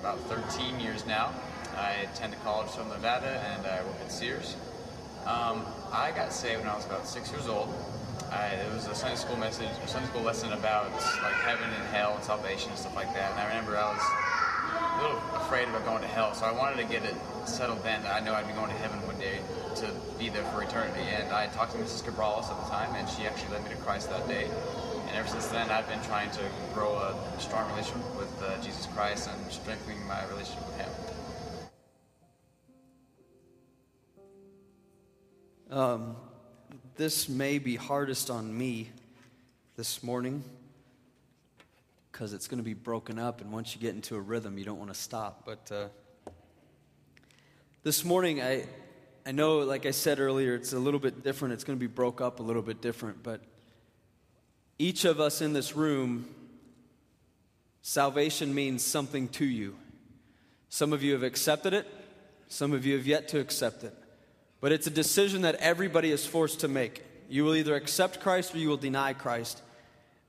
about 13 years now. I attend college from Nevada and I work at Sears. Um, I got saved when I was about six years old. I, it was a Sunday school message, a Sunday school lesson about like heaven and hell and salvation and stuff like that. And I remember I was a little afraid about going to hell, so I wanted to get it settled then. I know I'd be going to heaven one day to be there for eternity. And I talked to Mrs. Cabrales at the time, and she actually led me to Christ that day. And ever since then, I've been trying to grow a strong relationship with uh, Jesus Christ and strengthening my relationship with Him. Um, this may be hardest on me this morning because it's going to be broken up, and once you get into a rhythm, you don't want to stop. But uh, this morning, I, I know, like I said earlier, it's a little bit different. It's going to be broke up a little bit different, but each of us in this room, salvation means something to you. Some of you have accepted it, some of you have yet to accept it. But it's a decision that everybody is forced to make. You will either accept Christ or you will deny Christ.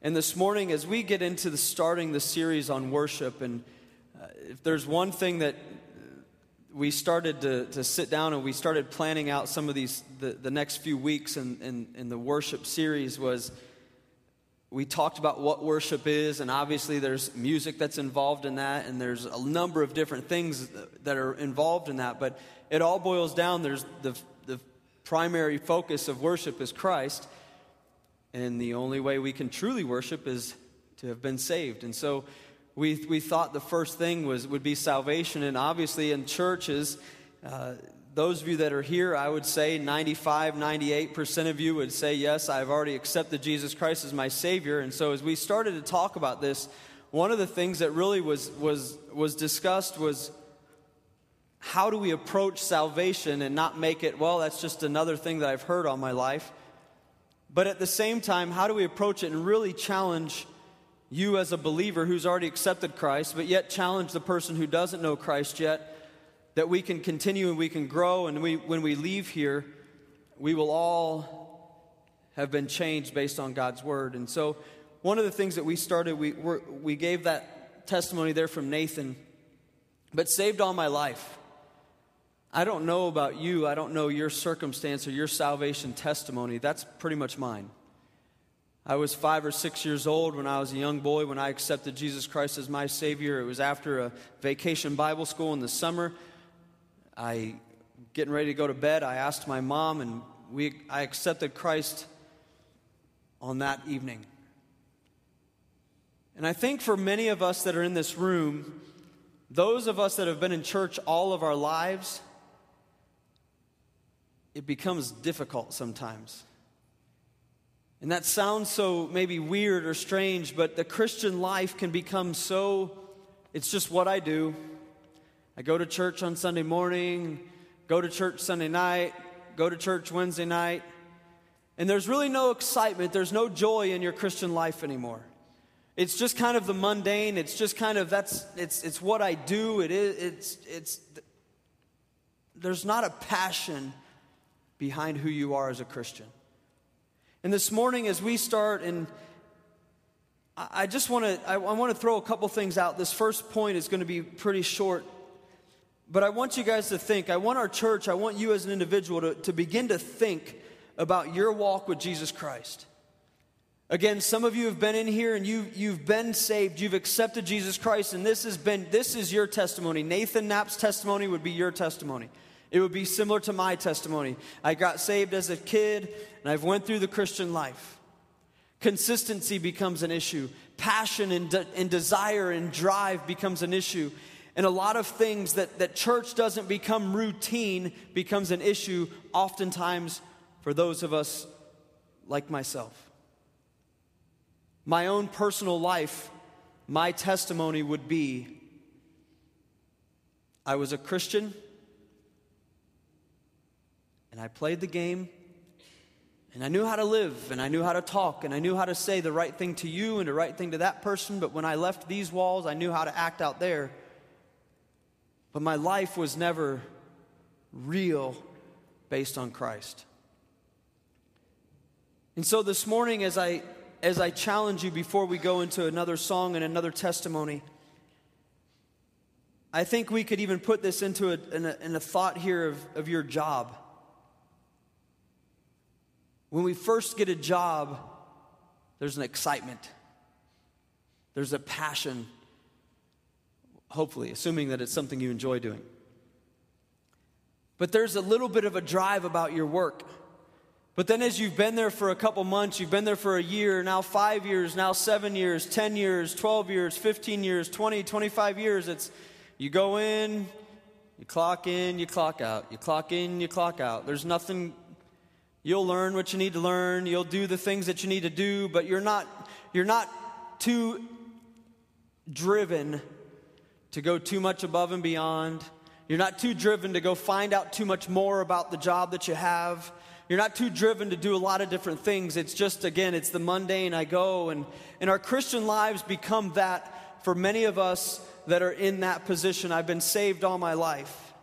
And this morning, as we get into the starting the series on worship, and uh, if there's one thing that we started to, to sit down and we started planning out some of these the, the next few weeks in, in, in the worship series was we talked about what worship is and obviously there's music that's involved in that and there's a number of different things that are involved in that but it all boils down there's the, the primary focus of worship is christ and the only way we can truly worship is to have been saved. And so we, we thought the first thing was would be salvation and obviously in churches uh, those of you that are here i would say 95 98% of you would say yes i've already accepted jesus christ as my savior. And so as we started to talk about this one of the things that really was was was discussed was how do we approach salvation and not make it well that's just another thing that i've heard all my life. But at the same time how do we approach it and really challenge you as a believer who's already accepted Christ, but yet challenge the person who doesn't know Christ yet, that we can continue and we can grow. And we, when we leave here, we will all have been changed based on God's word. And so, one of the things that we started, we, we gave that testimony there from Nathan, but saved all my life. I don't know about you, I don't know your circumstance or your salvation testimony. That's pretty much mine. I was five or six years old when I was a young boy when I accepted Jesus Christ as my Savior. It was after a vacation Bible school in the summer. I, getting ready to go to bed, I asked my mom, and we, I accepted Christ on that evening. And I think for many of us that are in this room, those of us that have been in church all of our lives, it becomes difficult sometimes. And that sounds so maybe weird or strange, but the Christian life can become so, it's just what I do. I go to church on Sunday morning, go to church Sunday night, go to church Wednesday night, and there's really no excitement, there's no joy in your Christian life anymore. It's just kind of the mundane, it's just kind of that's it's it's what I do, it is it's it's there's not a passion behind who you are as a Christian. And this morning, as we start, and I just want to I want to throw a couple things out. This first point is going to be pretty short, but I want you guys to think. I want our church, I want you as an individual to, to begin to think about your walk with Jesus Christ. Again, some of you have been in here and you, you've been saved, you've accepted Jesus Christ, and this has been this is your testimony. Nathan Knapp's testimony would be your testimony. It would be similar to my testimony. I got saved as a kid and I've went through the Christian life. Consistency becomes an issue. Passion and, de- and desire and drive becomes an issue. And a lot of things that, that church doesn't become routine becomes an issue oftentimes for those of us like myself. My own personal life, my testimony would be I was a Christian and I played the game, and I knew how to live, and I knew how to talk, and I knew how to say the right thing to you and the right thing to that person. But when I left these walls, I knew how to act out there. But my life was never real based on Christ. And so this morning, as I, as I challenge you before we go into another song and another testimony, I think we could even put this into a, in, a, in a thought here of, of your job. When we first get a job, there's an excitement, there's a passion, hopefully, assuming that it's something you enjoy doing. But there's a little bit of a drive about your work. But then, as you've been there for a couple months, you've been there for a year, now five years, now seven years, 10 years, 12 years, 15 years, 20, 25 years, it's you go in, you clock in, you clock out. You clock in, you clock out. There's nothing, you'll learn what you need to learn, you'll do the things that you need to do, but you're not, you're not too driven to go too much above and beyond. You're not too driven to go find out too much more about the job that you have. You're not too driven to do a lot of different things. It's just, again, it's the mundane. I go, and, and our Christian lives become that for many of us that are in that position. I've been saved all my life.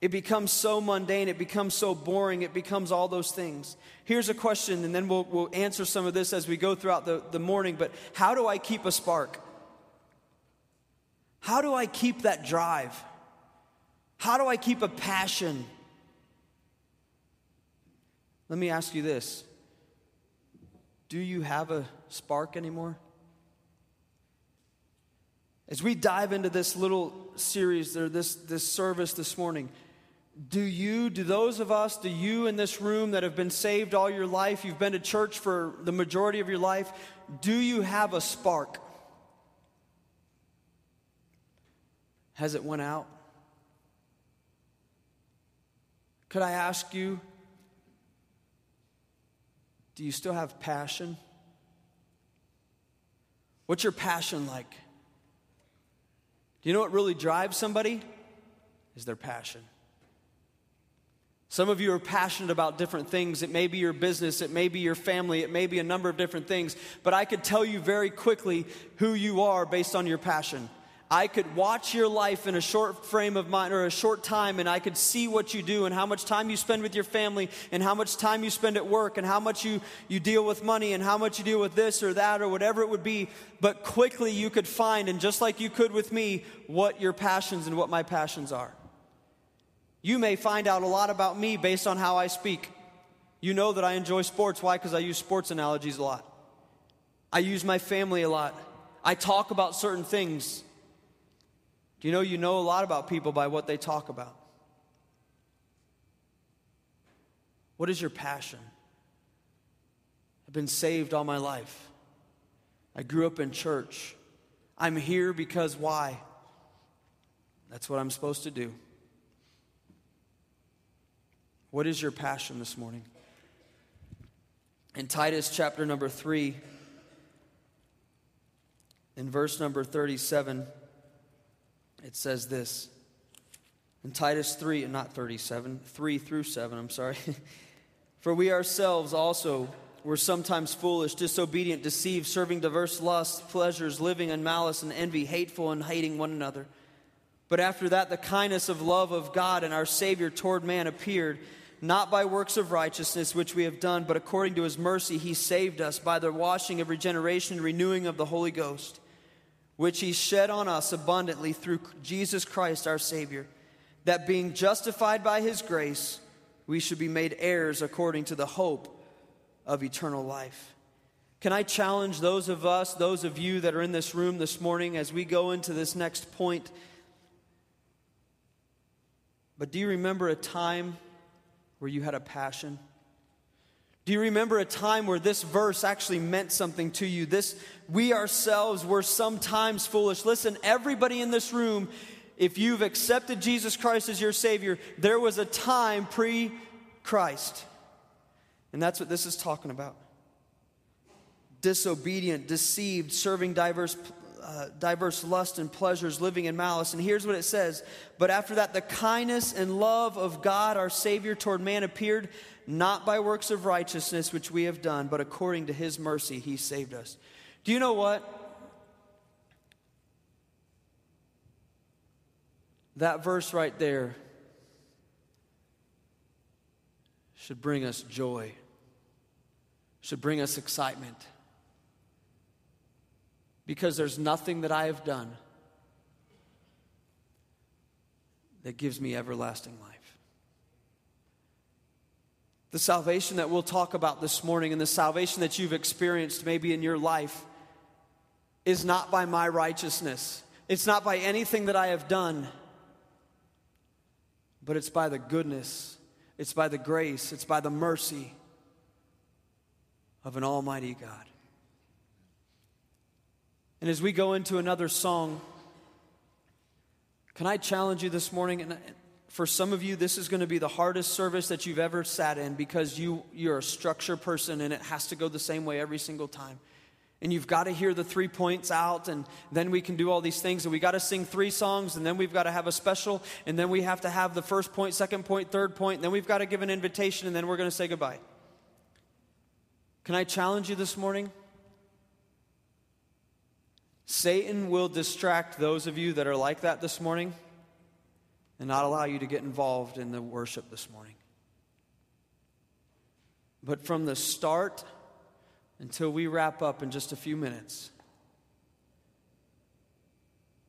It becomes so mundane, it becomes so boring, it becomes all those things. Here's a question, and then we'll, we'll answer some of this as we go throughout the, the morning. But how do I keep a spark? How do I keep that drive? How do I keep a passion? Let me ask you this Do you have a spark anymore? As we dive into this little series or this, this service this morning, do you, do those of us, do you in this room that have been saved all your life, you've been to church for the majority of your life, do you have a spark? Has it went out? Could I ask you, do you still have passion? What's your passion like? Do you know what really drives somebody? Is their passion. Some of you are passionate about different things. It may be your business, it may be your family, it may be a number of different things. But I could tell you very quickly who you are based on your passion. I could watch your life in a short frame of mind or a short time, and I could see what you do and how much time you spend with your family, and how much time you spend at work, and how much you, you deal with money, and how much you deal with this or that or whatever it would be. But quickly you could find, and just like you could with me, what your passions and what my passions are. You may find out a lot about me based on how I speak. You know that I enjoy sports. Why? Because I use sports analogies a lot. I use my family a lot. I talk about certain things. Do you know you know a lot about people by what they talk about? What is your passion? I've been saved all my life. I grew up in church. I'm here because why? That's what I'm supposed to do. What is your passion this morning? In Titus chapter number 3, in verse number 37, it says this in Titus 3, not 37, 3 through 7, I'm sorry. For we ourselves also were sometimes foolish, disobedient, deceived, serving diverse lusts, pleasures, living in malice and envy, hateful and hating one another. But after that, the kindness of love of God and our Savior toward man appeared, not by works of righteousness which we have done, but according to his mercy, he saved us by the washing of regeneration and renewing of the Holy Ghost which he shed on us abundantly through Jesus Christ our Savior, that being justified by his grace, we should be made heirs according to the hope of eternal life. Can I challenge those of us, those of you that are in this room this morning, as we go into this next point? But do you remember a time where you had a passion? Do you remember a time where this verse actually meant something to you? This we ourselves were sometimes foolish. Listen, everybody in this room, if you've accepted Jesus Christ as your savior, there was a time pre Christ. And that's what this is talking about. Disobedient, deceived, serving diverse uh, diverse lust and pleasures, living in malice. And here's what it says But after that, the kindness and love of God, our Savior, toward man appeared, not by works of righteousness which we have done, but according to his mercy, he saved us. Do you know what? That verse right there should bring us joy, should bring us excitement. Because there's nothing that I have done, that gives me everlasting life. The salvation that we'll talk about this morning and the salvation that you've experienced maybe in your life is not by my righteousness. It's not by anything that I have done, but it's by the goodness, it's by the grace, it's by the mercy of an almighty God. And as we go into another song, can I challenge you this morning? And for some of you, this is going to be the hardest service that you've ever sat in because you, you're a structure person and it has to go the same way every single time. And you've got to hear the three points out, and then we can do all these things. And we got to sing three songs, and then we've got to have a special, and then we have to have the first point, second point, third point, and then we've got to give an invitation, and then we're going to say goodbye. Can I challenge you this morning? Satan will distract those of you that are like that this morning and not allow you to get involved in the worship this morning. But from the start until we wrap up in just a few minutes,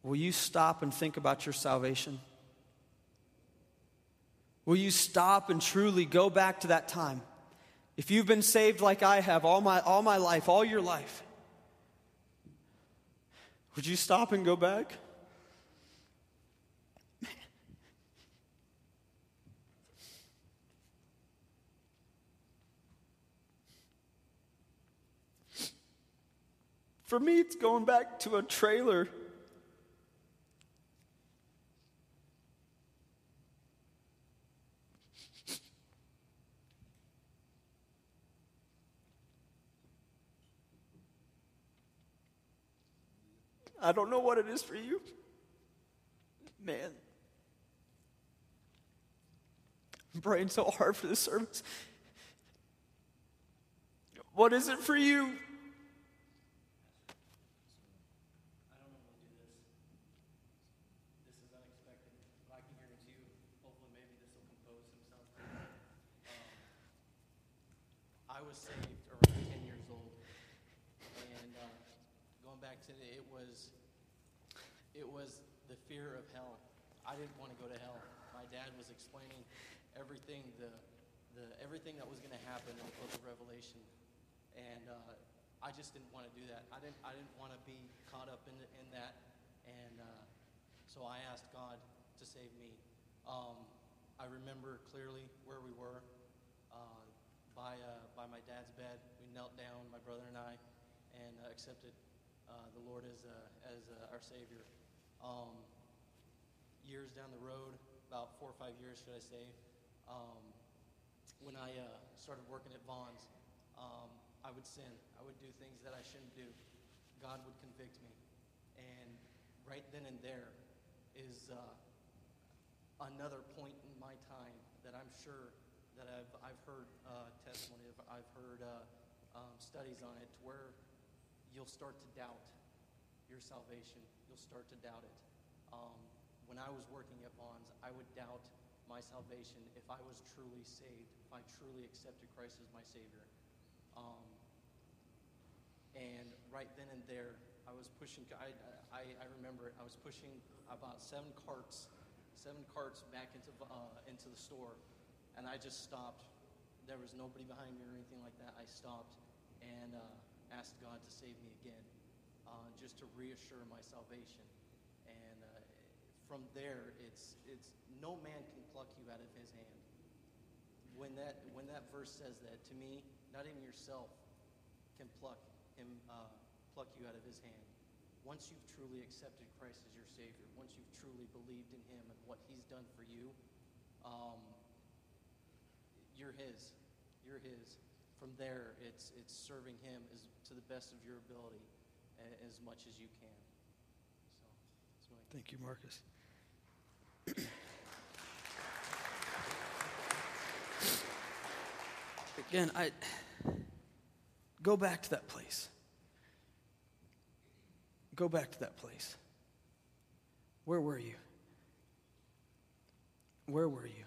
will you stop and think about your salvation? Will you stop and truly go back to that time? If you've been saved like I have all my, all my life, all your life, would you stop and go back? For me, it's going back to a trailer. I don't know what it is for you. Man. I'm praying so hard for this service. What is it for you? Fear of hell. I didn't want to go to hell. My dad was explaining everything, the, the, everything that was going to happen in the book of Revelation. And uh, I just didn't want to do that. I didn't, I didn't want to be caught up in, the, in that. And uh, so I asked God to save me. Um, I remember clearly where we were uh, by, uh, by my dad's bed. We knelt down, my brother and I, and uh, accepted uh, the Lord as, as our Savior. Um, years down the road, about four or five years, should I say, um, when I uh, started working at Vons, um, I would sin. I would do things that I shouldn't do. God would convict me. And right then and there is uh, another point in my time that I'm sure that I've, I've heard uh, testimony of, I've heard uh, um, studies on it, where you'll start to doubt your salvation. You'll start to doubt it. Um, when I was working at Vons, I would doubt my salvation if I was truly saved, if I truly accepted Christ as my Savior. Um, and right then and there, I was pushing, I, I, I, remember it, I was pushing about seven carts, seven carts back into, uh, into the store, and I just stopped. There was nobody behind me or anything like that. I stopped and uh, asked God to save me again, uh, just to reassure my salvation And uh, from there, it's, it's no man can pluck you out of his hand. When that, when that verse says that, to me, not even yourself can pluck him, uh, pluck you out of his hand. Once you've truly accepted Christ as your Savior, once you've truly believed in him and what he's done for you, um, you're his. You're his. From there, it's, it's serving him as, to the best of your ability as much as you can. So, Thank you, Marcus. Again, I go back to that place. Go back to that place. Where were you? Where were you?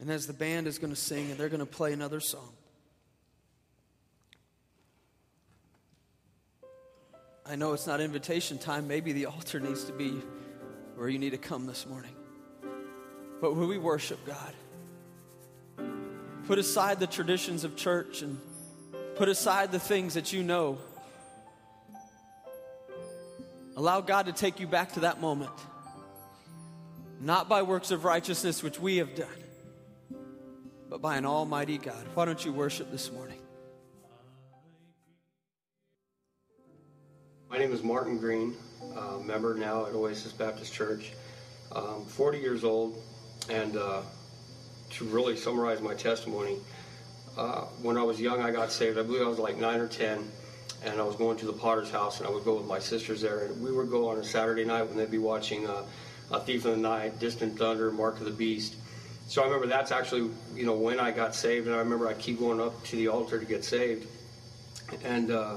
And as the band is going to sing and they're going to play another song, I know it's not invitation time. Maybe the altar needs to be where you need to come this morning. but will we worship God? Put aside the traditions of church and put aside the things that you know. Allow God to take you back to that moment. Not by works of righteousness which we have done, but by an almighty God. Why don't you worship this morning? My name is Martin Green, member now at Oasis Baptist Church. Um, 40 years old, and uh, to really summarize my testimony, uh, when I was young, I got saved. I believe I was like nine or 10, and I was going to the Potter's house, and I would go with my sisters there. And we would go on a Saturday night when they'd be watching uh, A Thief in the Night, Distant Thunder, Mark of the Beast. So I remember that's actually, you know, when I got saved, and I remember I keep going up to the altar to get saved. And uh,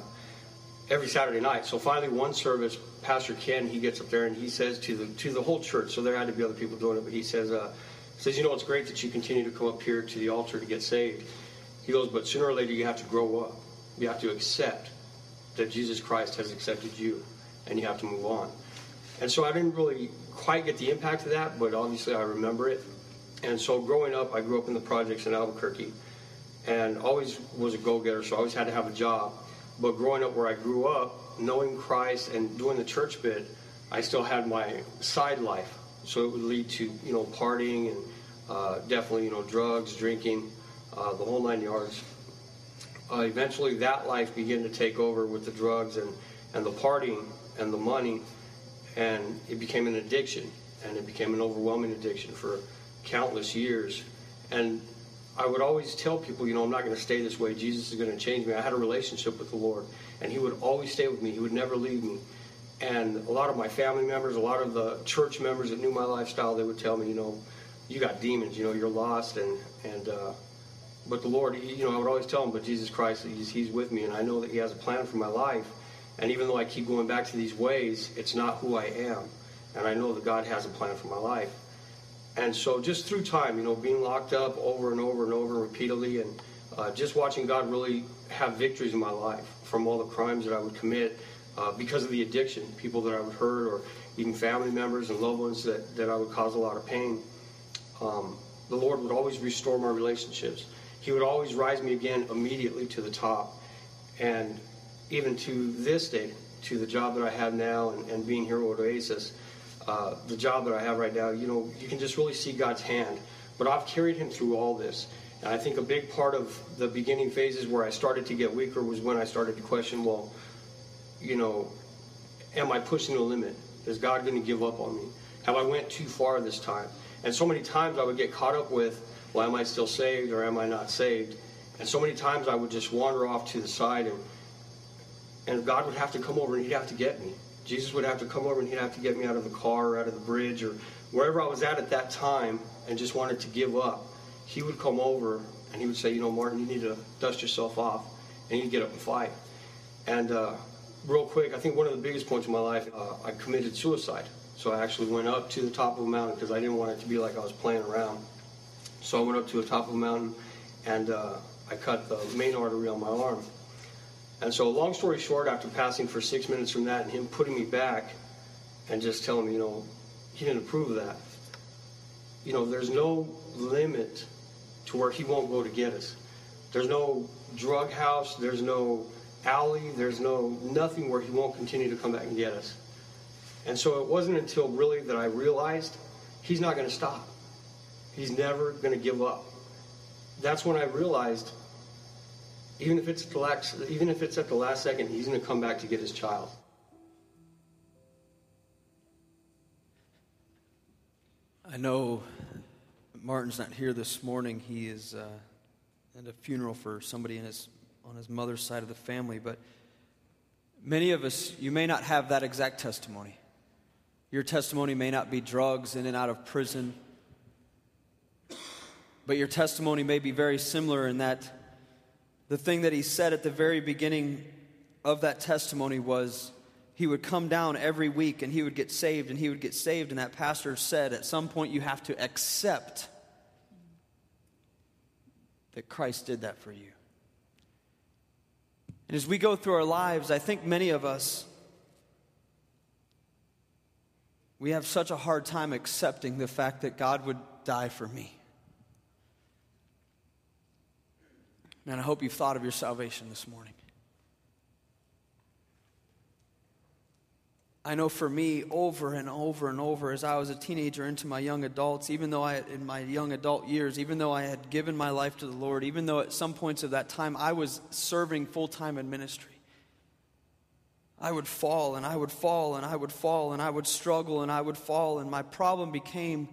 every Saturday night. So finally, one service, Pastor Ken, he gets up there and he says to the to the whole church. So there had to be other people doing it, but he says, uh, says, you know, it's great that you continue to come up here to the altar to get saved. He goes, but sooner or later you have to grow up. You have to accept that Jesus Christ has accepted you, and you have to move on. And so I didn't really quite get the impact of that, but obviously I remember it. And so growing up, I grew up in the projects in Albuquerque, and always was a go-getter. So I always had to have a job. But growing up where I grew up, knowing Christ and doing the church bit, I still had my side life. So it would lead to you know partying and uh, definitely you know drugs, drinking, uh, the whole nine yards. Uh, eventually, that life began to take over with the drugs and and the partying and the money, and it became an addiction, and it became an overwhelming addiction for countless years. And I would always tell people, you know, I'm not going to stay this way. Jesus is going to change me. I had a relationship with the Lord, and He would always stay with me. He would never leave me. And a lot of my family members, a lot of the church members that knew my lifestyle, they would tell me, you know, you got demons. You know, you're lost, and and uh, but the Lord, you know, I would always tell them, but Jesus Christ, he's, he's with me, and I know that He has a plan for my life. And even though I keep going back to these ways, it's not who I am, and I know that God has a plan for my life. And so, just through time, you know, being locked up over and over and over repeatedly, and uh, just watching God really have victories in my life from all the crimes that I would commit uh, because of the addiction, people that I would hurt, or even family members and loved ones that, that I would cause a lot of pain. Um, the Lord would always restore my relationships. He would always rise me again immediately to the top. And even to this day, to the job that I have now and, and being here at Oasis, uh, the job that I have right now, you know, you can just really see God's hand. But I've carried him through all this. And I think a big part of the beginning phases where I started to get weaker was when I started to question, well, you know, am I pushing the limit? Is God going to give up on me? Have I went too far this time? And so many times I would get caught up with, well, am I still saved or am I not saved? And so many times I would just wander off to the side and and God would have to come over and he'd have to get me. Jesus would have to come over and he'd have to get me out of the car or out of the bridge or wherever I was at at that time and just wanted to give up. He would come over and he would say, you know, Martin, you need to dust yourself off. And you'd get up and fight. And uh, real quick, I think one of the biggest points in my life, uh, I committed suicide. So I actually went up to the top of a mountain because I didn't want it to be like I was playing around. So I went up to the top of a mountain and uh, I cut the main artery on my arm. And so, long story short, after passing for six minutes from that and him putting me back and just telling me, you know, he didn't approve of that. You know, there's no limit to where he won't go to get us. There's no drug house, there's no alley, there's no nothing where he won't continue to come back and get us. And so it wasn't until really that I realized he's not going to stop. He's never going to give up. That's when I realized even if it's the last, even if it's at the last second, he's going to come back to get his child. I know Martin's not here this morning. He is uh, at a funeral for somebody in his, on his mother's side of the family. But many of us, you may not have that exact testimony. Your testimony may not be drugs in and out of prison. But your testimony may be very similar in that the thing that he said at the very beginning of that testimony was he would come down every week and he would get saved and he would get saved. And that pastor said, at some point, you have to accept that Christ did that for you. And as we go through our lives, I think many of us, we have such a hard time accepting the fact that God would die for me. Man, I hope you've thought of your salvation this morning. I know for me, over and over and over, as I was a teenager into my young adults, even though I, in my young adult years, even though I had given my life to the Lord, even though at some points of that time I was serving full time in ministry, I would fall and I would fall and I would fall and I would struggle and I would fall, and my problem became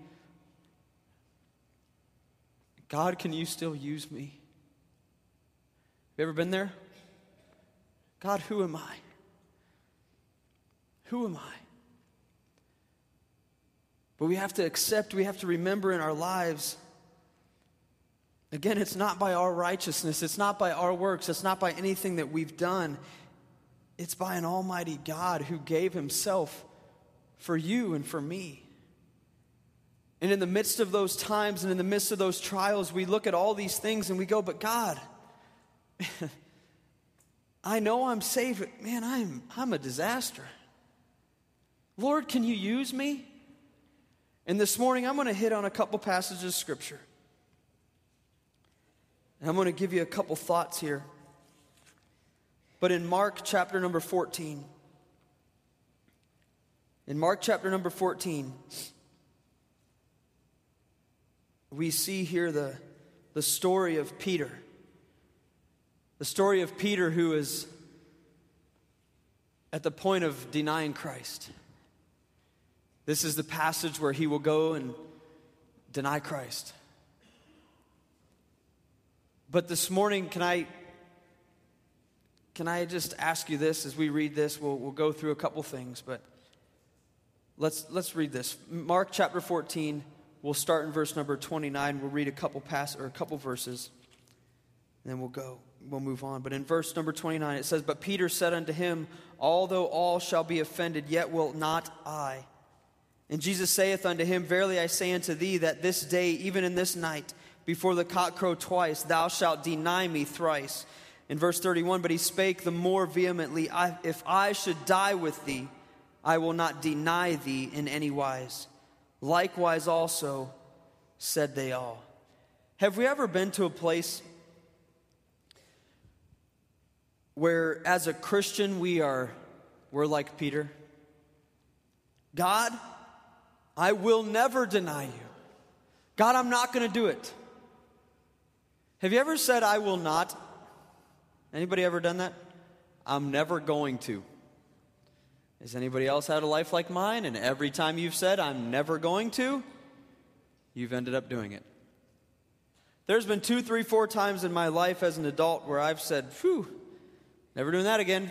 God, can you still use me? Have you ever been there? God, who am I? Who am I? But we have to accept, we have to remember in our lives. Again, it's not by our righteousness, it's not by our works, it's not by anything that we've done. It's by an almighty God who gave himself for you and for me. And in the midst of those times and in the midst of those trials, we look at all these things and we go, But God, I know I'm saved, but man, I'm, I'm a disaster. Lord, can you use me? And this morning, I'm going to hit on a couple passages of Scripture. And I'm going to give you a couple thoughts here. But in Mark chapter number 14, in Mark chapter number 14, we see here the, the story of Peter. The story of Peter who is at the point of denying Christ. This is the passage where he will go and deny Christ. But this morning, can I can I just ask you this as we read this? We'll, we'll go through a couple things, but let's let's read this. Mark chapter 14. We'll start in verse number 29. We'll read a couple pass or a couple verses, and then we'll go. We'll move on. But in verse number 29, it says, But Peter said unto him, Although all shall be offended, yet will not I. And Jesus saith unto him, Verily I say unto thee, that this day, even in this night, before the cock crow twice, thou shalt deny me thrice. In verse 31, but he spake the more vehemently, I, If I should die with thee, I will not deny thee in any wise. Likewise also said they all. Have we ever been to a place where as a Christian we are we're like Peter? God, I will never deny you. God, I'm not going to do it. Have you ever said, I will not? Anybody ever done that? I'm never going to. Has anybody else had a life like mine? And every time you've said, I'm never going to, you've ended up doing it. There's been two, three, four times in my life as an adult where I've said, phew, never doing that again.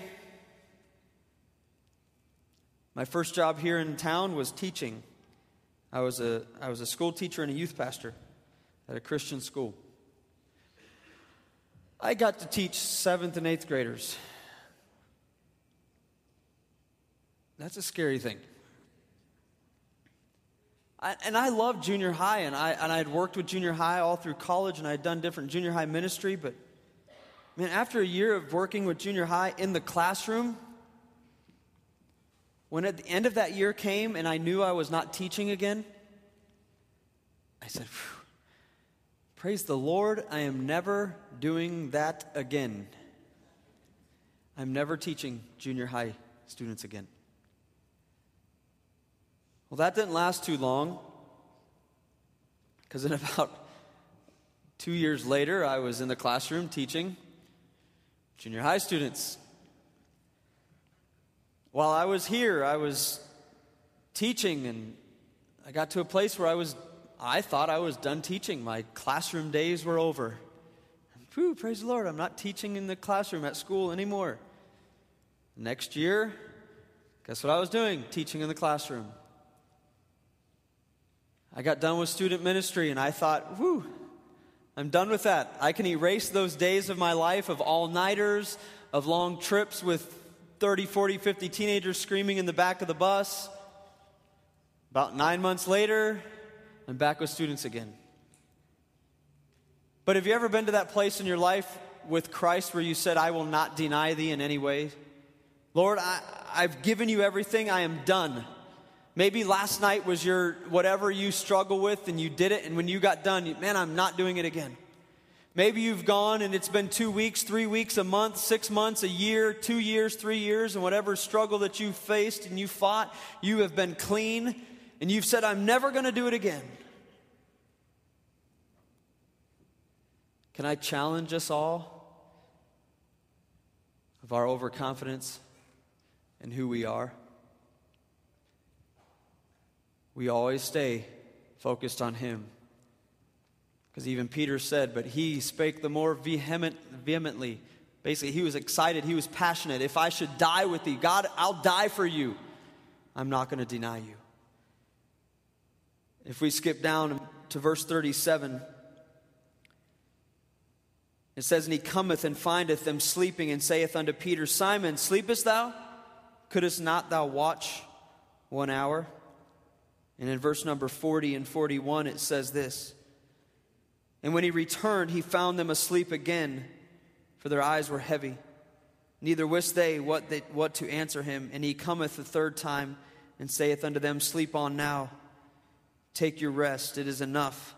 My first job here in town was teaching. I was a, I was a school teacher and a youth pastor at a Christian school. I got to teach seventh and eighth graders. That's a scary thing. I, and I loved junior high, and I, and I had worked with junior high all through college, and I had done different junior high ministry. But, man, after a year of working with junior high in the classroom, when at the end of that year came and I knew I was not teaching again, I said, Praise the Lord, I am never doing that again. I'm never teaching junior high students again. Well, that didn't last too long because in about two years later, I was in the classroom teaching junior high students. While I was here, I was teaching, and I got to a place where I was, I thought I was done teaching. My classroom days were over. Whew, praise the Lord, I'm not teaching in the classroom at school anymore. Next year, guess what I was doing? Teaching in the classroom. I got done with student ministry and I thought, whew, I'm done with that. I can erase those days of my life of all nighters, of long trips with 30, 40, 50 teenagers screaming in the back of the bus. About nine months later, I'm back with students again. But have you ever been to that place in your life with Christ where you said, I will not deny thee in any way? Lord, I, I've given you everything. I am done. Maybe last night was your whatever you struggle with and you did it, and when you got done, you, man, I'm not doing it again. Maybe you've gone and it's been two weeks, three weeks, a month, six months, a year, two years, three years, and whatever struggle that you faced and you fought, you have been clean and you've said, I'm never going to do it again. Can I challenge us all of our overconfidence and who we are? We always stay focused on Him. Because even Peter said, but he spake the more vehement, vehemently. Basically, he was excited, he was passionate. If I should die with thee, God, I'll die for you. I'm not going to deny you. If we skip down to verse 37, it says, And he cometh and findeth them sleeping, and saith unto Peter, Simon, sleepest thou? Couldst not thou watch one hour? And in verse number 40 and 41, it says this and when he returned, he found them asleep again, for their eyes were heavy. Neither wist they what, they what to answer him. And he cometh the third time and saith unto them, Sleep on now, take your rest, it is enough.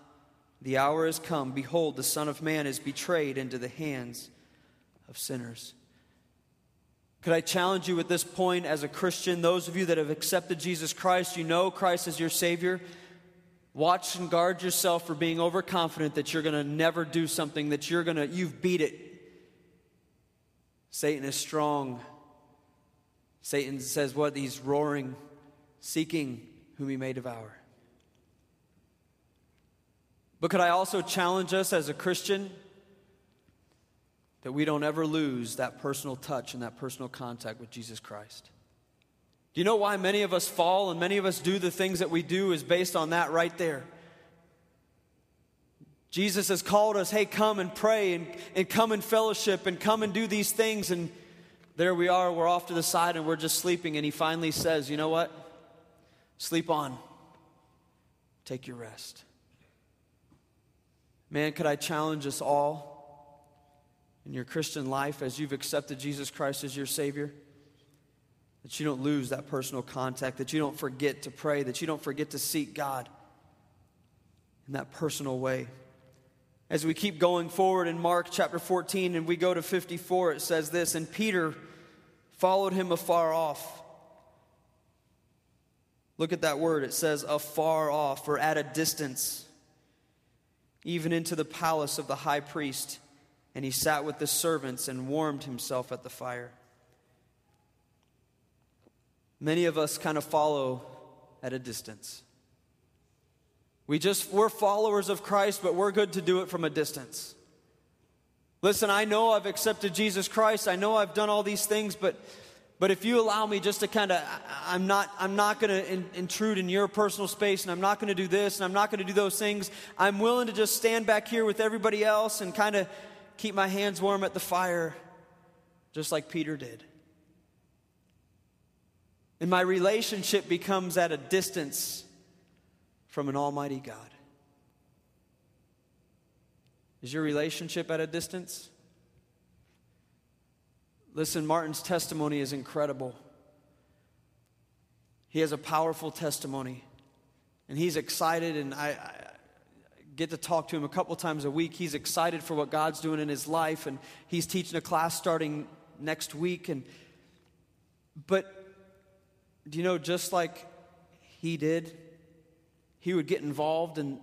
The hour is come. Behold, the Son of Man is betrayed into the hands of sinners. Could I challenge you at this point as a Christian? Those of you that have accepted Jesus Christ, you know Christ as your Savior. Watch and guard yourself for being overconfident that you're going to never do something, that you're going to, you've beat it. Satan is strong. Satan says what? He's roaring, seeking whom he may devour. But could I also challenge us as a Christian that we don't ever lose that personal touch and that personal contact with Jesus Christ? Do you know why many of us fall and many of us do the things that we do is based on that right there? Jesus has called us, hey, come and pray and, and come and fellowship and come and do these things. And there we are, we're off to the side and we're just sleeping. And he finally says, you know what? Sleep on. Take your rest. Man, could I challenge us all in your Christian life as you've accepted Jesus Christ as your Savior? that you don't lose that personal contact, that you don't forget to pray, that you don't forget to seek God in that personal way. As we keep going forward in Mark chapter 14 and we go to 54, it says this And Peter followed him afar off. Look at that word. It says afar off or at a distance, even into the palace of the high priest. And he sat with the servants and warmed himself at the fire. Many of us kind of follow at a distance. We just, we're followers of Christ, but we're good to do it from a distance. Listen, I know I've accepted Jesus Christ. I know I've done all these things, but but if you allow me just to kind of i'm not i'm not going to in, intrude in your personal space and i'm not going to do this and i'm not going to do those things i'm willing to just stand back here with everybody else and kind of keep my hands warm at the fire just like peter did and my relationship becomes at a distance from an almighty God. Is your relationship at a distance? Listen, Martin's testimony is incredible. He has a powerful testimony, and he's excited, and I, get to talk to him a couple times a week. He's excited for what God's doing in his life, and he's teaching a class starting next week. And but do you know, just like he did, he would get involved in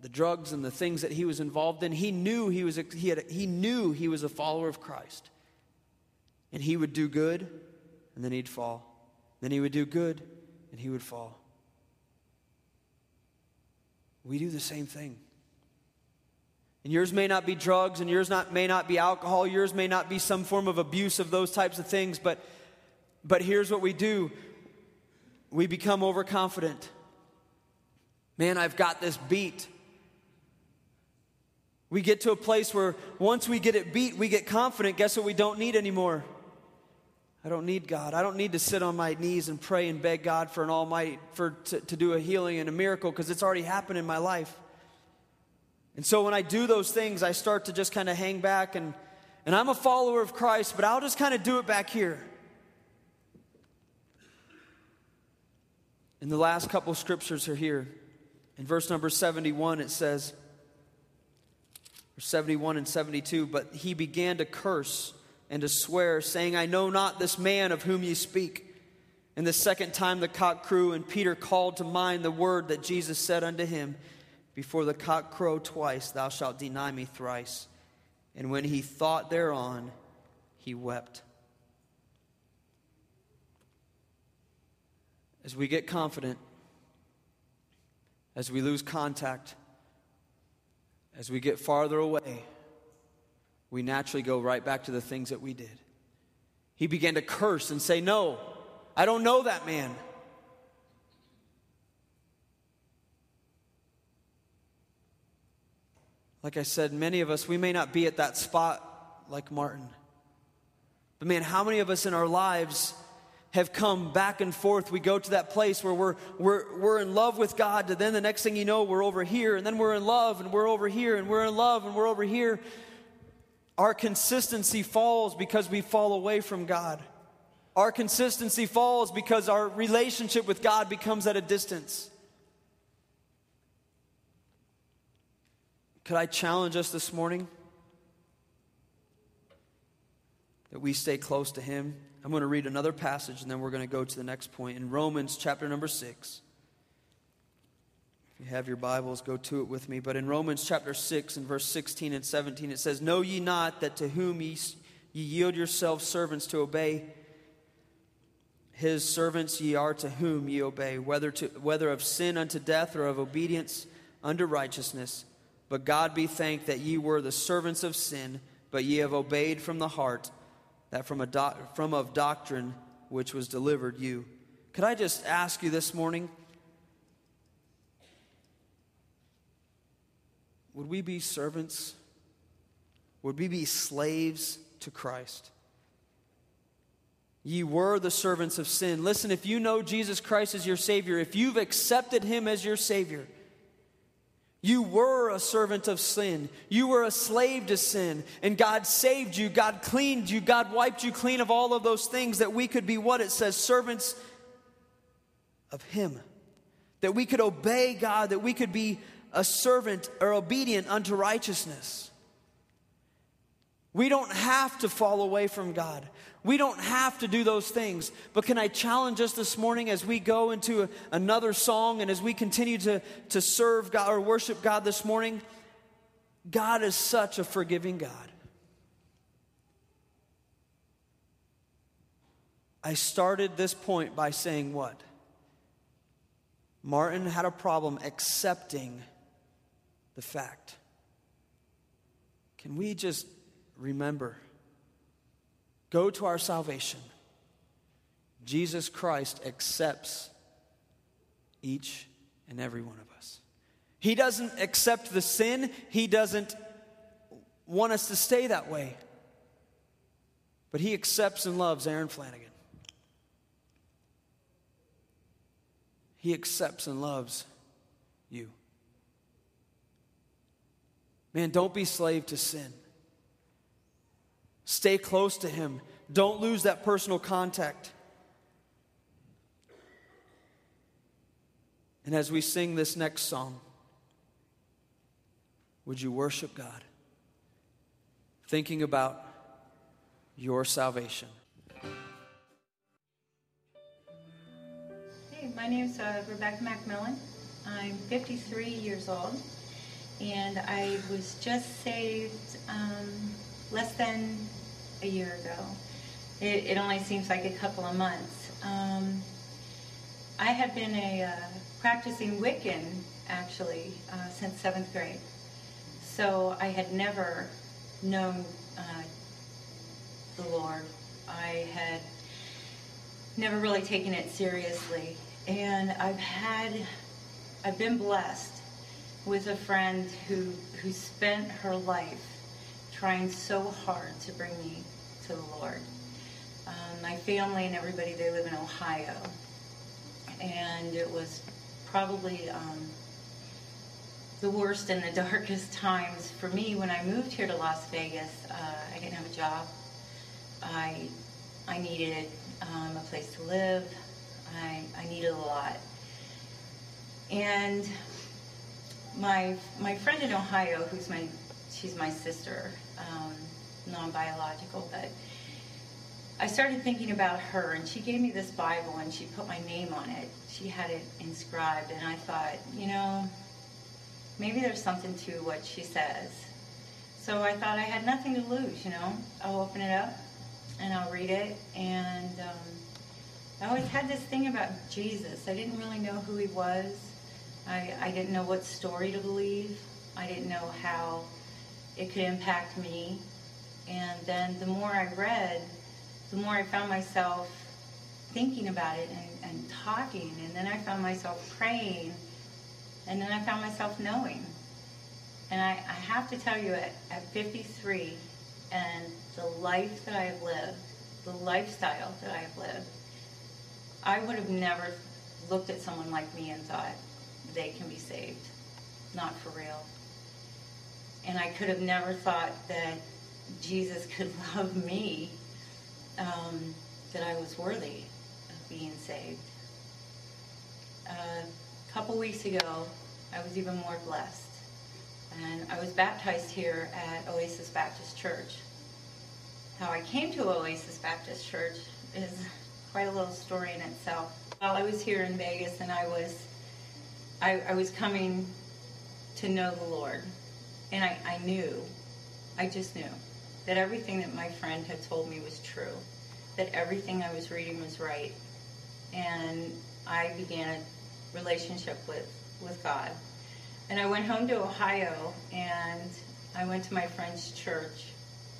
the drugs and the things that he was involved in. He knew he was he, had he knew he was a follower of Christ. And he would do good, and then he'd fall. Then he would do good, and he would fall. We do the same thing. And yours may not be drugs, and yours not, may not be alcohol, yours may not be some form of abuse of those types of things, but, but here's what we do we become overconfident. Man, I've got this beat. We get to a place where once we get it beat, we get confident. Guess what we don't need anymore? I don't need God. I don't need to sit on my knees and pray and beg God for an almighty for to, to do a healing and a miracle because it's already happened in my life. And so when I do those things, I start to just kind of hang back and and I'm a follower of Christ, but I'll just kind of do it back here. And the last couple scriptures are here. In verse number 71, it says, or 71 and 72, but he began to curse and to swear, saying, I know not this man of whom ye speak. And the second time the cock crew, and Peter called to mind the word that Jesus said unto him, Before the cock crow twice, thou shalt deny me thrice. And when he thought thereon, he wept. As we get confident, as we lose contact, as we get farther away, we naturally go right back to the things that we did. He began to curse and say, No, I don't know that man. Like I said, many of us, we may not be at that spot like Martin. But man, how many of us in our lives have come back and forth. We go to that place where we're, we're, we're in love with God, and then the next thing you know, we're over here, and then we're in love, and we're over here, and we're in love, and we're over here. Our consistency falls because we fall away from God. Our consistency falls because our relationship with God becomes at a distance. Could I challenge us this morning that we stay close to Him? I'm going to read another passage and then we're going to go to the next point. In Romans chapter number 6. If you have your Bibles, go to it with me. But in Romans chapter 6 and verse 16 and 17, it says, Know ye not that to whom ye, ye yield yourselves servants to obey, his servants ye are to whom ye obey, whether, to, whether of sin unto death or of obedience unto righteousness. But God be thanked that ye were the servants of sin, but ye have obeyed from the heart that from, a doc, from of doctrine which was delivered you. Could I just ask you this morning? Would we be servants? Would we be slaves to Christ? Ye were the servants of sin. Listen, if you know Jesus Christ as your Savior, if you've accepted Him as your Savior, you were a servant of sin. You were a slave to sin. And God saved you. God cleaned you. God wiped you clean of all of those things that we could be what it says servants of Him. That we could obey God, that we could be a servant or obedient unto righteousness. We don't have to fall away from God. We don't have to do those things. But can I challenge us this morning as we go into a, another song and as we continue to, to serve God or worship God this morning? God is such a forgiving God. I started this point by saying what? Martin had a problem accepting the fact. Can we just remember? go to our salvation, Jesus Christ accepts each and every one of us. He doesn't accept the sin, He doesn't want us to stay that way. But He accepts and loves Aaron Flanagan. He accepts and loves you. Man, don't be slave to sin. Stay close to Him. Don't lose that personal contact. And as we sing this next song, would you worship God? Thinking about your salvation. Hey, my name is uh, Rebecca McMillan. I'm 53 years old, and I was just saved um, less than a year ago. It, it only seems like a couple of months. Um, I have been a uh, practicing Wiccan actually uh, since seventh grade. So I had never known uh, the Lord. I had never really taken it seriously. And I've had, I've been blessed with a friend who, who spent her life trying so hard to bring me to the Lord. Um, my family and everybody, they live in Ohio. And it was probably um, the worst and the darkest times for me when I moved here to Las Vegas. Uh, I didn't have a job. I, I needed um, a place to live. I, I needed a lot. And my my friend in Ohio, who's my she's my sister, um, non-biological, but I started thinking about her, and she gave me this Bible, and she put my name on it. She had it inscribed, and I thought, you know, maybe there's something to what she says. So I thought I had nothing to lose, you know. I'll open it up, and I'll read it, and um, I always had this thing about Jesus. I didn't really know who he was. I, I didn't know what story to believe. I didn't know how it could impact me. And then the more I read, the more I found myself thinking about it and, and talking. And then I found myself praying. And then I found myself knowing. And I, I have to tell you, at, at 53, and the life that I have lived, the lifestyle that I have lived, I would have never looked at someone like me and thought they can be saved. Not for real. And I could have never thought that Jesus could love me, um, that I was worthy of being saved. A couple weeks ago, I was even more blessed. And I was baptized here at Oasis Baptist Church. How I came to Oasis Baptist Church is quite a little story in itself. While I was here in Vegas and I was I, I was coming to know the Lord. And I, I knew, I just knew, that everything that my friend had told me was true. That everything I was reading was right. And I began a relationship with, with God. And I went home to Ohio and I went to my friend's church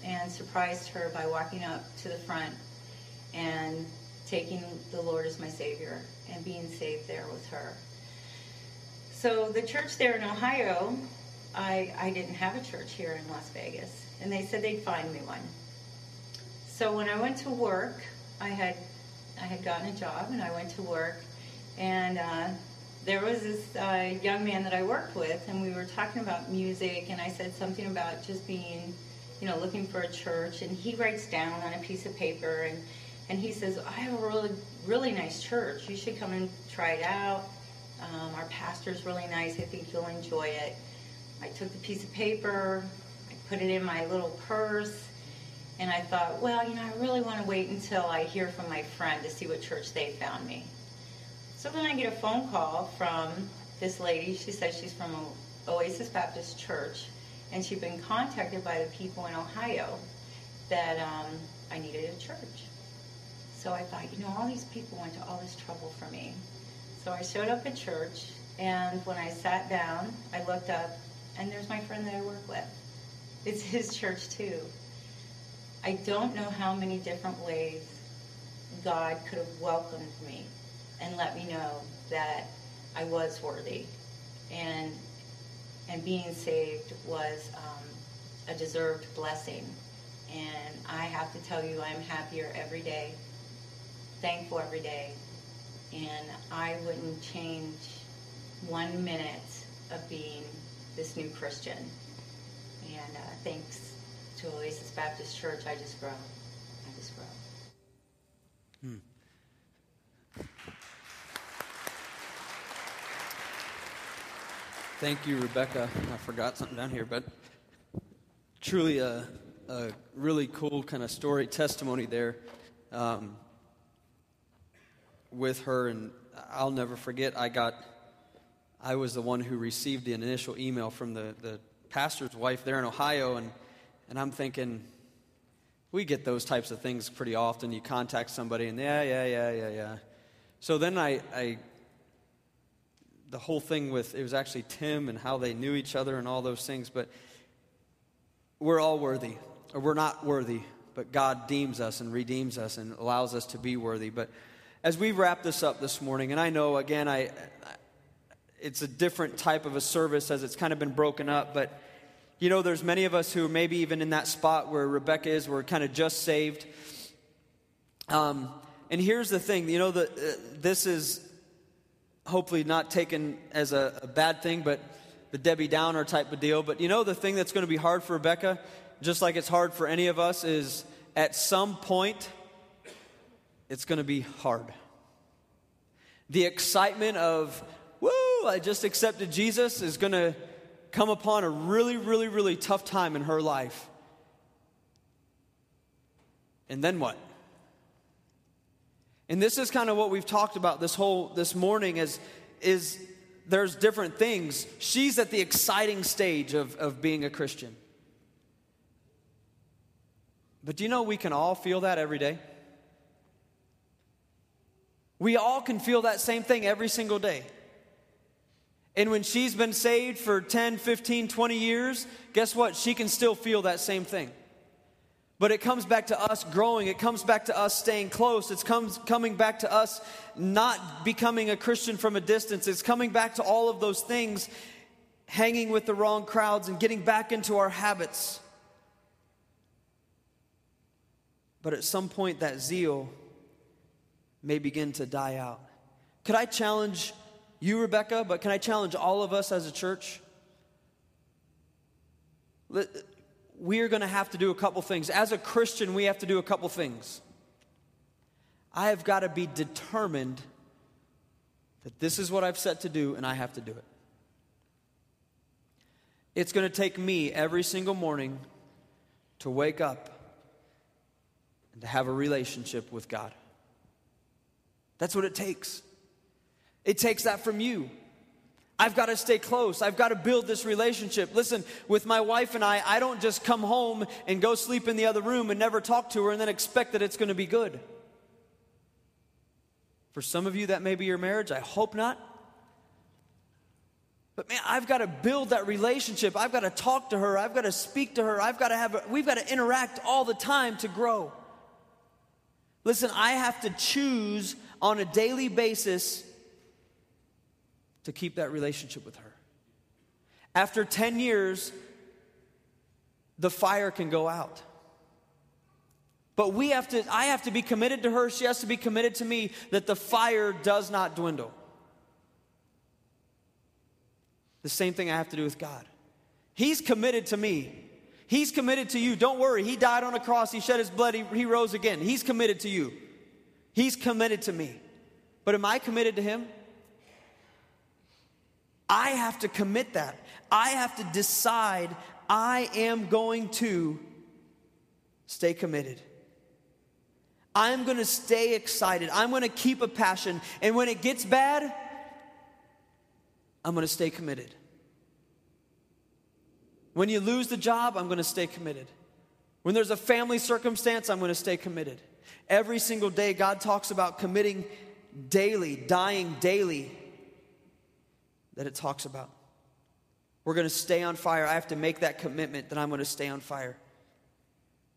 and surprised her by walking up to the front and taking the Lord as my Savior and being saved there with her. So the church there in Ohio, I, I didn't have a church here in Las Vegas, and they said they'd find me one. So when I went to work, I had I had gotten a job, and I went to work, and uh, there was this uh, young man that I worked with, and we were talking about music, and I said something about just being, you know, looking for a church, and he writes down on a piece of paper, and and he says, I have a really really nice church. You should come and try it out. Um, our pastor's really nice. I think you'll enjoy it. I took the piece of paper, I put it in my little purse, and I thought, well, you know, I really want to wait until I hear from my friend to see what church they found me. So then I get a phone call from this lady. She says she's from Oasis Baptist Church, and she'd been contacted by the people in Ohio that um, I needed a church. So I thought, you know, all these people went to all this trouble for me. So I showed up at church, and when I sat down, I looked up, and there's my friend that I work with. It's his church too. I don't know how many different ways God could have welcomed me and let me know that I was worthy, and and being saved was um, a deserved blessing. And I have to tell you, I'm happier every day, thankful every day, and I wouldn't change one minute of being this new Christian. And uh, thanks to Oasis Baptist Church, I just grow. I just grow. Hmm. Thank you, Rebecca. I forgot something down here, but truly a, a really cool kind of story, testimony there. Um, with her, and I'll never forget, I got, I was the one who received the initial email from the, the pastor's wife there in Ohio, and, and I'm thinking, we get those types of things pretty often. You contact somebody, and yeah, yeah, yeah, yeah, yeah. So then I, I the whole thing with, it was actually Tim and how they knew each other and all those things, but we're all worthy, or we're not worthy, but God deems us and redeems us and allows us to be worthy. But as we wrap this up this morning, and I know, again, I, it's a different type of a service as it's kind of been broken up, but you know, there's many of us who are maybe even in that spot where Rebecca is, we're kind of just saved. Um, and here's the thing, you know, the, uh, this is hopefully not taken as a, a bad thing, but the Debbie Downer type of deal. But you know, the thing that's going to be hard for Rebecca, just like it's hard for any of us, is at some point it's going to be hard. The excitement of, woo, I just accepted Jesus is going to come upon a really, really, really tough time in her life. And then what? And this is kind of what we've talked about this whole this morning is is there's different things. She's at the exciting stage of, of being a Christian. But do you know we can all feel that every day? We all can feel that same thing every single day. And when she's been saved for 10, 15, 20 years, guess what? She can still feel that same thing. But it comes back to us growing. It comes back to us staying close. It's comes, coming back to us not becoming a Christian from a distance. It's coming back to all of those things, hanging with the wrong crowds and getting back into our habits. But at some point, that zeal may begin to die out. Could I challenge you, Rebecca, but can I challenge all of us as a church? We are going to have to do a couple things. As a Christian, we have to do a couple things. I have got to be determined that this is what I've set to do and I have to do it. It's going to take me every single morning to wake up and to have a relationship with God. That's what it takes. It takes that from you. I've got to stay close. I've got to build this relationship. Listen, with my wife and I, I don't just come home and go sleep in the other room and never talk to her and then expect that it's going to be good. For some of you, that may be your marriage. I hope not. But man, I've got to build that relationship. I've got to talk to her. I've got to speak to her. I've got to have, a, we've got to interact all the time to grow. Listen, I have to choose on a daily basis to keep that relationship with her. After 10 years, the fire can go out. But we have to, I have to be committed to her, she has to be committed to me that the fire does not dwindle. The same thing I have to do with God. He's committed to me. He's committed to you. Don't worry. He died on a cross. He shed his blood. He, he rose again. He's committed to you. He's committed to me. But am I committed to him? I have to commit that. I have to decide I am going to stay committed. I'm going to stay excited. I'm going to keep a passion. And when it gets bad, I'm going to stay committed. When you lose the job, I'm going to stay committed. When there's a family circumstance, I'm going to stay committed. Every single day, God talks about committing daily, dying daily that it talks about. We're going to stay on fire. I have to make that commitment that I'm going to stay on fire.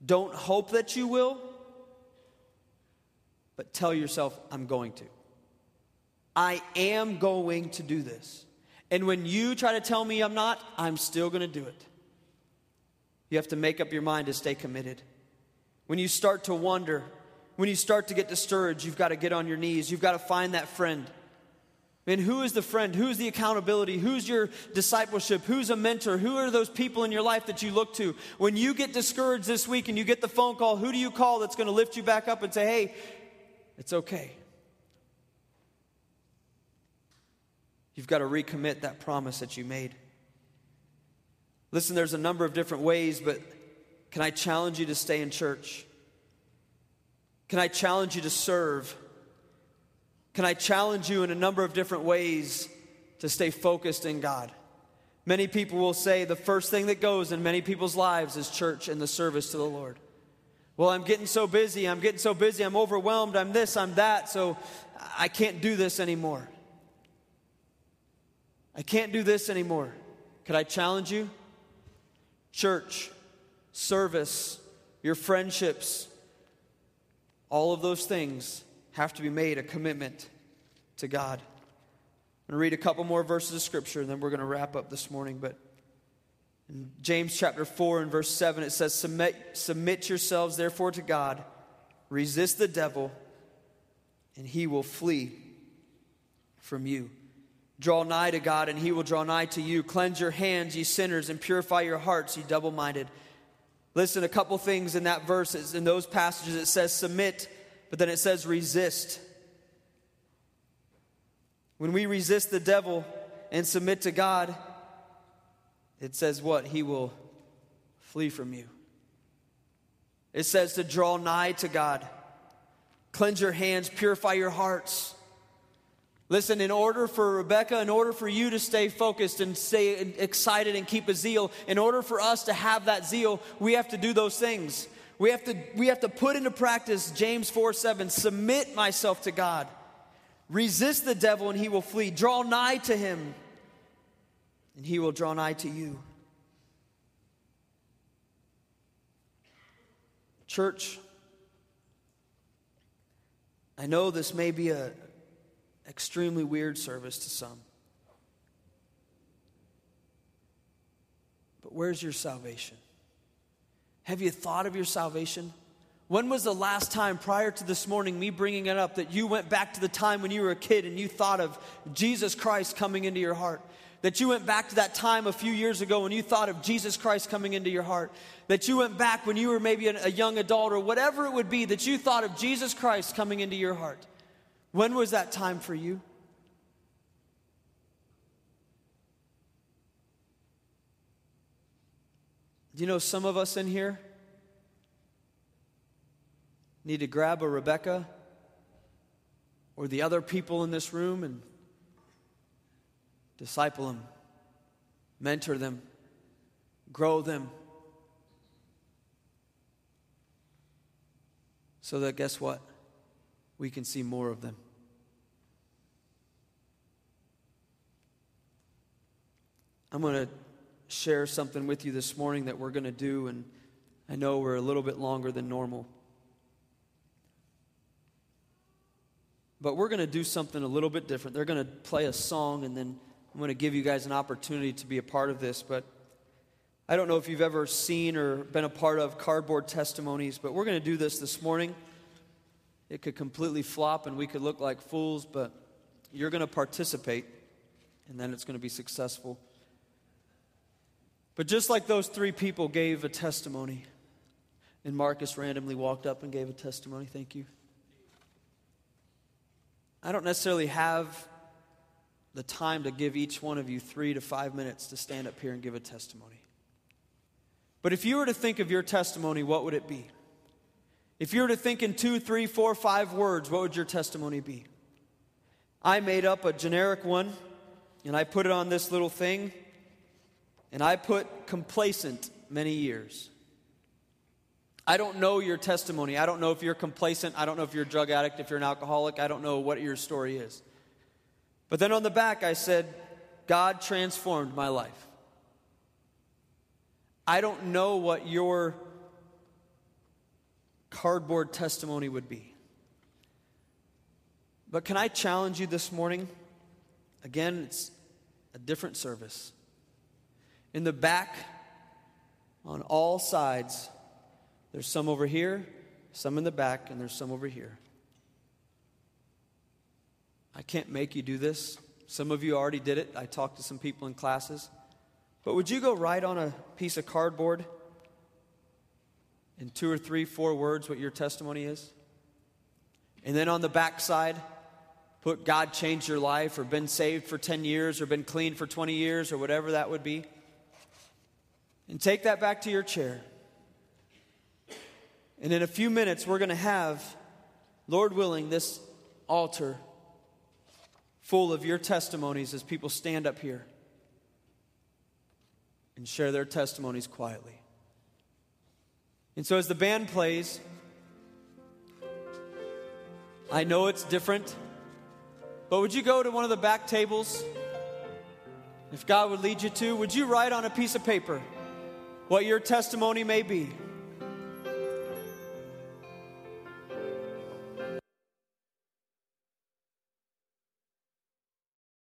Don't hope that you will, but tell yourself, I'm going to. I am going to do this. And when you try to tell me I'm not, I'm still going to do it. You have to make up your mind to stay committed. When you start to wonder, when you start to get discouraged, you've got to get on your knees. You've got to find that friend. And who is the friend? Who's the accountability? Who's your discipleship? Who's a mentor? Who are those people in your life that you look to? When you get discouraged this week and you get the phone call, who do you call that's going to lift you back up and say, hey, it's okay? You've got to recommit that promise that you made. Listen, there's a number of different ways, but can I challenge you to stay in church? Can I challenge you to serve? Can I challenge you in a number of different ways to stay focused in God? Many people will say the first thing that goes in many people's lives is church and the service to the Lord. Well, I'm getting so busy, I'm getting so busy, I'm overwhelmed, I'm this, I'm that, so I can't do this anymore. I can't do this anymore. Could I challenge you? Church, service, your friendships, all of those things have to be made a commitment to God. I'm going to read a couple more verses of Scripture, and then we're going to wrap up this morning. But in James chapter 4 and verse 7, it says, Submit, submit yourselves therefore to God, resist the devil, and he will flee from you. Draw nigh to God, and he will draw nigh to you. Cleanse your hands, ye sinners, and purify your hearts, ye double minded. Listen, a couple things in that verse, in those passages, it says submit but then it says resist. When we resist the devil, and submit to God, it says what? He will flee from you. It says to draw nigh to God, cleanse your hands, purify your hearts. Listen, in order for Rebecca, in order for you to stay focused and stay excited and keep a zeal, in order for us to have that zeal, we have to do those things. We have to, we have to put into practice James 4 7, submit myself to God. Resist the devil and he will flee. Draw nigh to him and he will draw nigh to you. Church, I know this may be an extremely weird service to some. But where's your salvation? Have you thought of your salvation? When was the last time prior to this morning, me bringing it up, that you went back to the time when you were a kid and you thought of Jesus Christ coming into your heart? That you went back to that time a few years ago when you thought of Jesus Christ coming into your heart? That you went back when you were maybe a young adult or whatever it would be, that you thought of Jesus Christ coming into your heart? When was that time for you? Do you know some of us in here? need to grab a Rebecca or the other people in this room and disciple them, mentor them, grow them. So that, guess what? We can see more of them. I'm going to share something with you this morning that we're going to do, and I know we're a little bit longer than normal. But we're going to do something a little bit different. They're going to play a song, and then I'm going to give you guys an opportunity to be a part of this. But I don't know if you've ever seen or been a part of cardboard testimonies, but we're going to do this this morning. It could completely flop and we could look like fools, but you're going to participate, and then it's going to be successful. But just like those three people gave a testimony, and Marcus randomly walked up and gave a testimony, thank you. I don't necessarily have the time to give each one of you three to five minutes to stand up here and give a testimony. But if you were to think of your testimony, what would it be? If you were to think in two, three, four, five words, what would your testimony be? I made up a generic one and I put it on this little thing and I put complacent many years. I don't know your testimony. I don't know if you're complacent. I don't know if you're a drug addict, if you're an alcoholic. I don't know what your story is. But then on the back, I said, God transformed my life. I don't know what your cardboard testimony would be. But can I challenge you this morning? Again, it's a different service. In the back, on all sides, there's some over here, some in the back, and there's some over here. I can't make you do this. Some of you already did it. I talked to some people in classes. But would you go write on a piece of cardboard in two or three, four words what your testimony is? And then on the back side, put God changed your life or been saved for 10 years or been clean for 20 years or whatever that would be. And take that back to your chair. And in a few minutes, we're going to have, Lord willing, this altar full of your testimonies as people stand up here and share their testimonies quietly. And so, as the band plays, I know it's different, but would you go to one of the back tables? If God would lead you to, would you write on a piece of paper what your testimony may be?